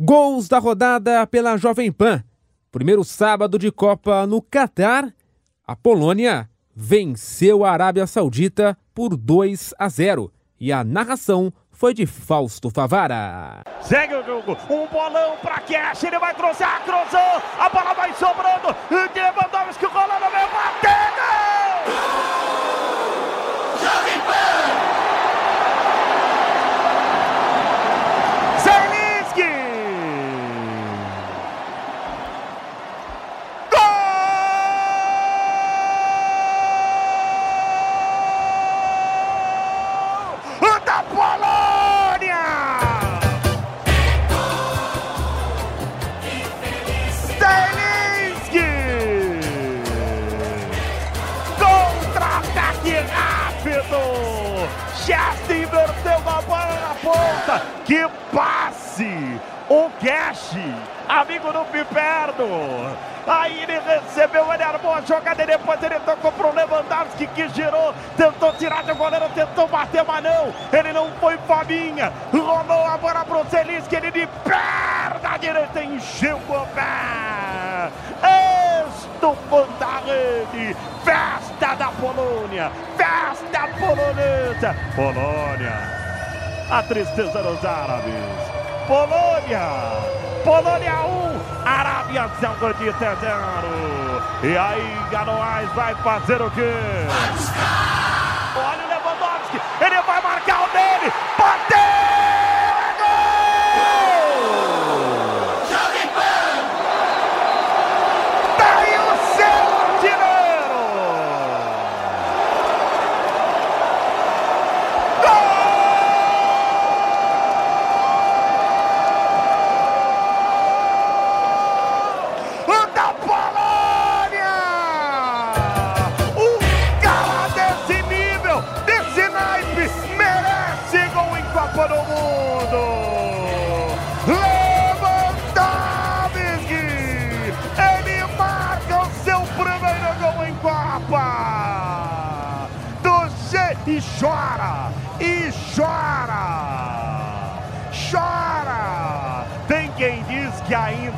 Gols da rodada pela Jovem Pan. Primeiro sábado de Copa no Catar. A Polônia venceu a Arábia Saudita por 2 a 0 e a narração foi de Fausto Favara. Segue o jogo, um bolão para Cash, ele vai cruzar, cruzou, a bola vai sobrando, Lewandowski rolando, meu batendo! Amigo do Piperno. Aí ele recebeu, ele armou a jogada e depois ele tocou pro Lewandowski que girou, tentou tirar do goleiro, tentou bater, mas não. Ele não foi Fabinha. Rolou a bola pro Zelinski, ele de perna direita encheu o pé. Estufando a rede. Festa da Polônia. Festa polonesa. Polônia a tristeza dos árabes. Polônia, Polônia 1, Arábia Saudita 0. E aí, Ganoais vai fazer o quê? Olha o Lewandowski, ele vai marcar o dele, bateu!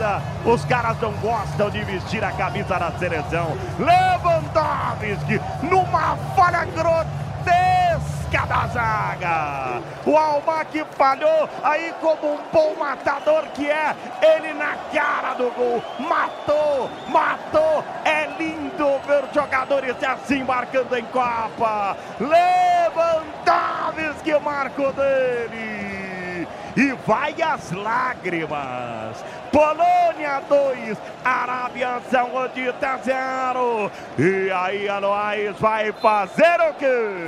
Ainda os caras não gostam de vestir a camisa da seleção. Lewandowski numa falha grotesca da zaga. O Almac falhou aí como um bom matador que é. Ele na cara do gol. Matou, matou. É lindo ver jogadores assim marcando em Copa. Lewandowski marco dele. E vai as lágrimas. Polônia 2, Arábia Saudita 0. E aí a Noais vai fazer o quê?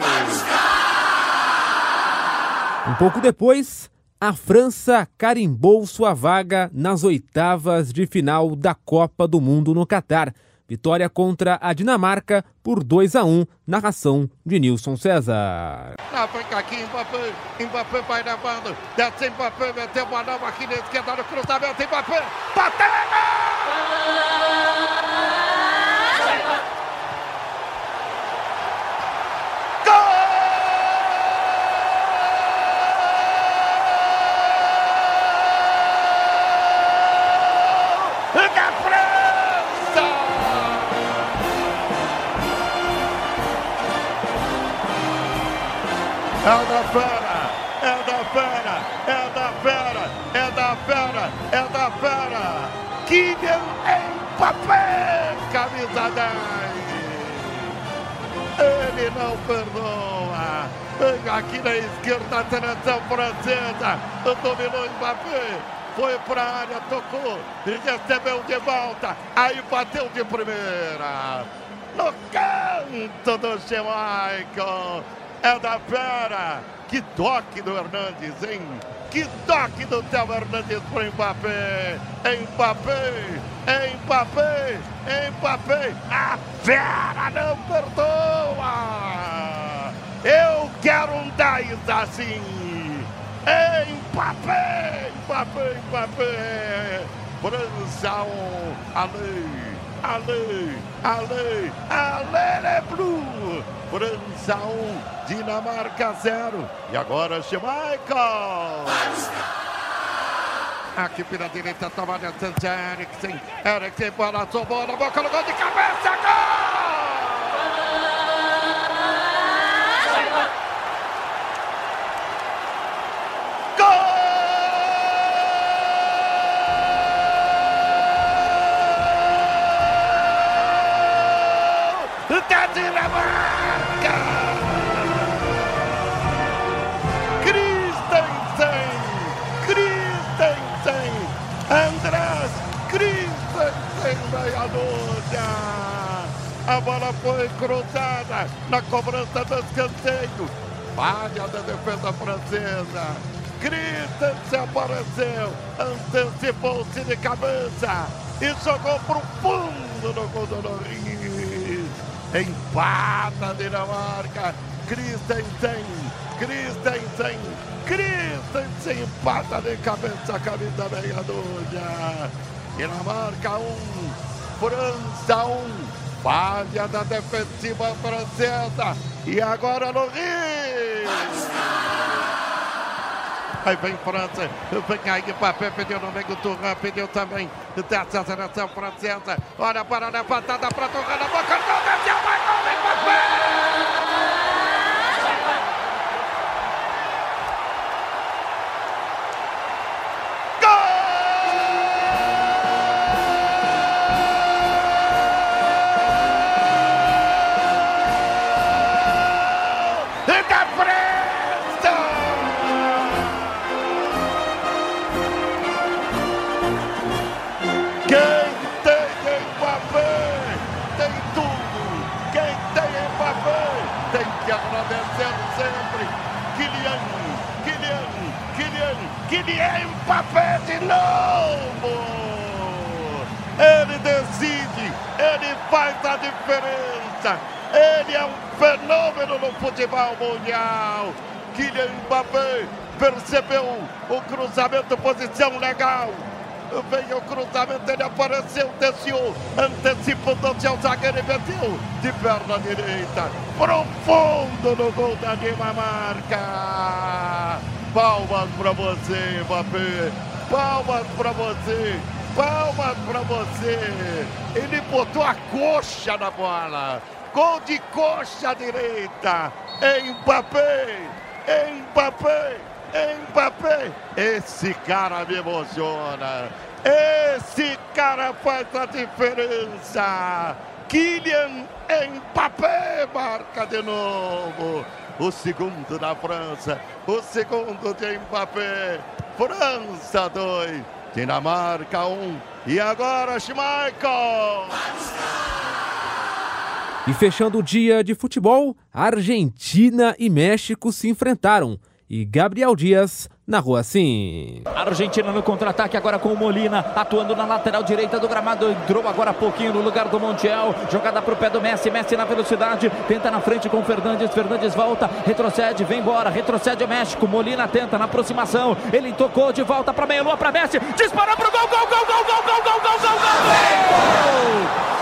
Um pouco depois, a França carimbou sua vaga nas oitavas de final da Copa do Mundo no Catar. Vitória contra a Dinamarca por 2 a 1, narração de Nilson César. Na frente aqui, Mbappé, Mbappé vai levando, desce Mbappé, meteu uma nova aqui na esquerda no cruzamento, Mbappé, bateu! É da fera, é da fera, é da fera, é da fera, é da fera. Kylian Mbappé, camisa 10. Ele não perdoa. Aqui na esquerda a seleção francesa. Dominou Mbappé. Foi para a área, tocou recebeu de volta. Aí bateu de primeira. No canto do Michael é da fera. Que toque do Hernandes, hein? Que toque do Theo Hernandes para Mbappé. Mbappé, Mbappé, Mbappé. A fera não perdoa. Eu quero um 10 assim. Mbappé, Mbappé, Mbappé. França 1, Ale. Ale, Ale, Ale Le Blue. França 1, Dinamarca 0. E agora Michael. Aqui pela direita, tomada distância, Eriksen. Eriksen, bola, sobrou na boca, no gol de cabeça, gol! Da Dinamarca! Christensen! Christensen! Andrés Christensen, meia-noite! A bola foi cruzada na cobrança do escanteio. Falha da defesa francesa. Christensen apareceu, antecipou-se de cabeça e jogou para o fundo do gol do Empata a Dinamarca. Christensen. Christensen. Christensen empata de cabeça, camisa meia. Dinamarca 1. Um, França 1. Um. Falha da defensiva francesa. E agora no Rio. Aí vem França, vem aí Mbappé, pediu no meio, Turran pediu também dessa seleção francesa. Olha a levantada para Turran na boca, Siapa? Kylian Mbappé de novo! Ele decide, ele faz a diferença. Ele é um fenômeno no futebol mundial. Kylian Mbappé percebeu o cruzamento, posição legal. Veio o cruzamento, ele apareceu, desceu, antecipando-se ao zagueiro e meteu de perna direita. Profundo no gol da Dinamarca. Palmas para você, Mbappé. Palmas para você. Palmas para você. Ele botou a coxa na bola. Gol de coxa direita. Mbappé. Mbappé. Mbappé. Esse cara me emociona. Esse cara faz a diferença. Kylian Mbappé marca de novo o segundo da França, o segundo de Mbappé. França 2, Dinamarca 1. Um. E agora Schmeichel. E fechando o dia de futebol, Argentina e México se enfrentaram e Gabriel Dias narrou assim. Argentina no contra-ataque agora com o Molina, atuando na lateral direita do gramado, entrou agora pouquinho no lugar do Montiel, jogada para o pé do Messi, Messi na velocidade, tenta na frente com o Fernandes, Fernandes volta, retrocede, vem embora, retrocede o México, Molina tenta na aproximação, ele tocou de volta para meia lua para Messi, disparou pro gol, gol, gol, gol, gol, gol, gol, gol, gol, gol! Gol!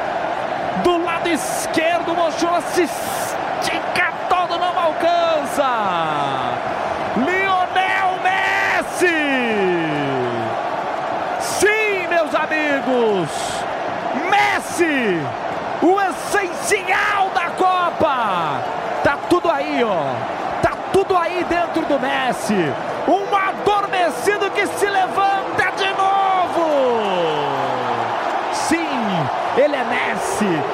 Do lado esquerdo, o Ochoa se estica todo, não alcança. Lionel Messi. Sim, meus amigos. Messi, o essencial da Copa. Tá tudo aí, ó. Tá tudo aí dentro do Messi. Um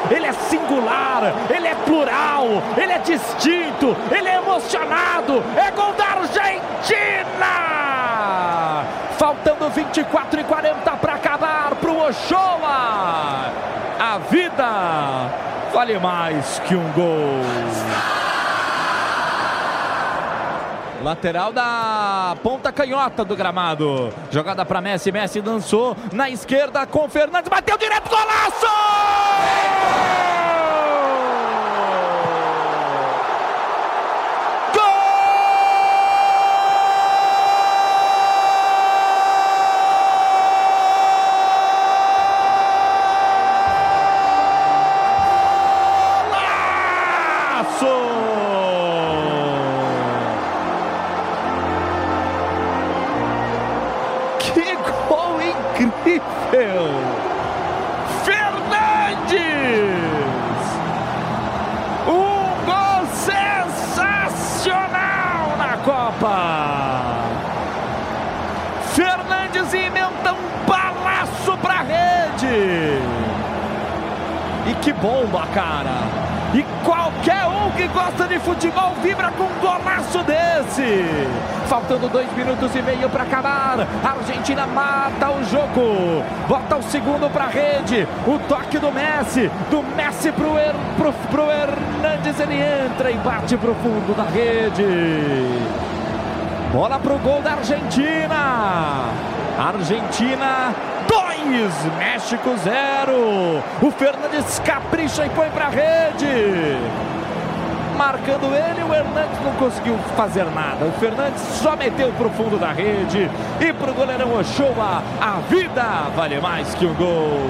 ele é singular, ele é plural, ele é distinto, ele é emocionado. É gol da Argentina! Faltando 24 e 40 para acabar para o Ochoa. A vida vale mais que um gol. Lateral da ponta canhota do gramado. Jogada para Messi. Messi dançou na esquerda com Fernandes. Bateu direto, golaço! Incrível! Fernandes! Um gol sensacional na Copa! Fernandes emenda um balaço pra rede! E que bomba, cara! E qualquer um que gosta de futebol vibra com um golaço desse. Faltando dois minutos e meio para acabar. A Argentina mata o jogo. Bota o segundo para a rede. O toque do Messi. Do Messi pro, er, pro, pro Hernandes. Ele entra e bate pro fundo da rede. Bola pro gol da Argentina. Argentina 2, México 0. O Fernandes capricha e põe para a rede. Marcando ele, o Hernandes não conseguiu fazer nada. O Fernandes só meteu para o fundo da rede. E para o goleirão Ochoa, a vida vale mais que um gol.